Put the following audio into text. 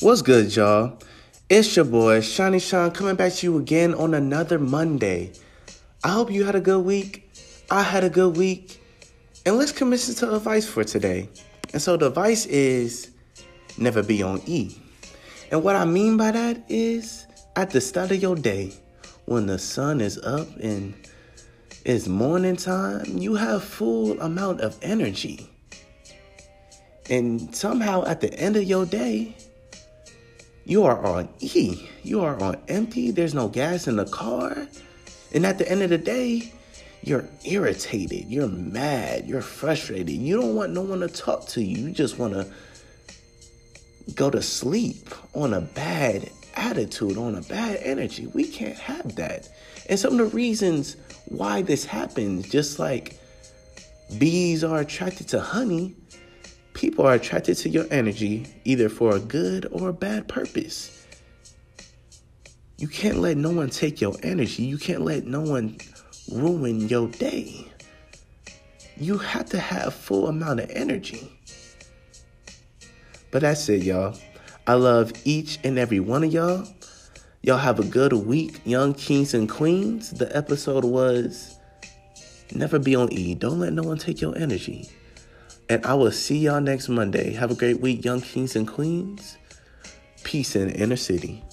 What's good, y'all? It's your boy, Shiny Sean, coming back to you again on another Monday. I hope you had a good week. I had a good week. And let's commission to advice for today. And so the advice is never be on E. And what I mean by that is at the start of your day, when the sun is up and it's morning time, you have full amount of energy. And somehow at the end of your day, you are on E. You are on empty. There's no gas in the car. And at the end of the day, you're irritated. You're mad. You're frustrated. You don't want no one to talk to you. You just want to go to sleep on a bad attitude, on a bad energy. We can't have that. And some of the reasons why this happens, just like bees are attracted to honey, people are attracted to your energy either for a good or a bad purpose. You can't let no one take your energy. You can't let no one ruin your day. You have to have full amount of energy. But that's it, y'all. I love each and every one of y'all. Y'all have a good week, young kings and queens. The episode was Never Be on E. Don't let no one take your energy. And I will see y'all next Monday. Have a great week, young kings and queens. Peace in inner city.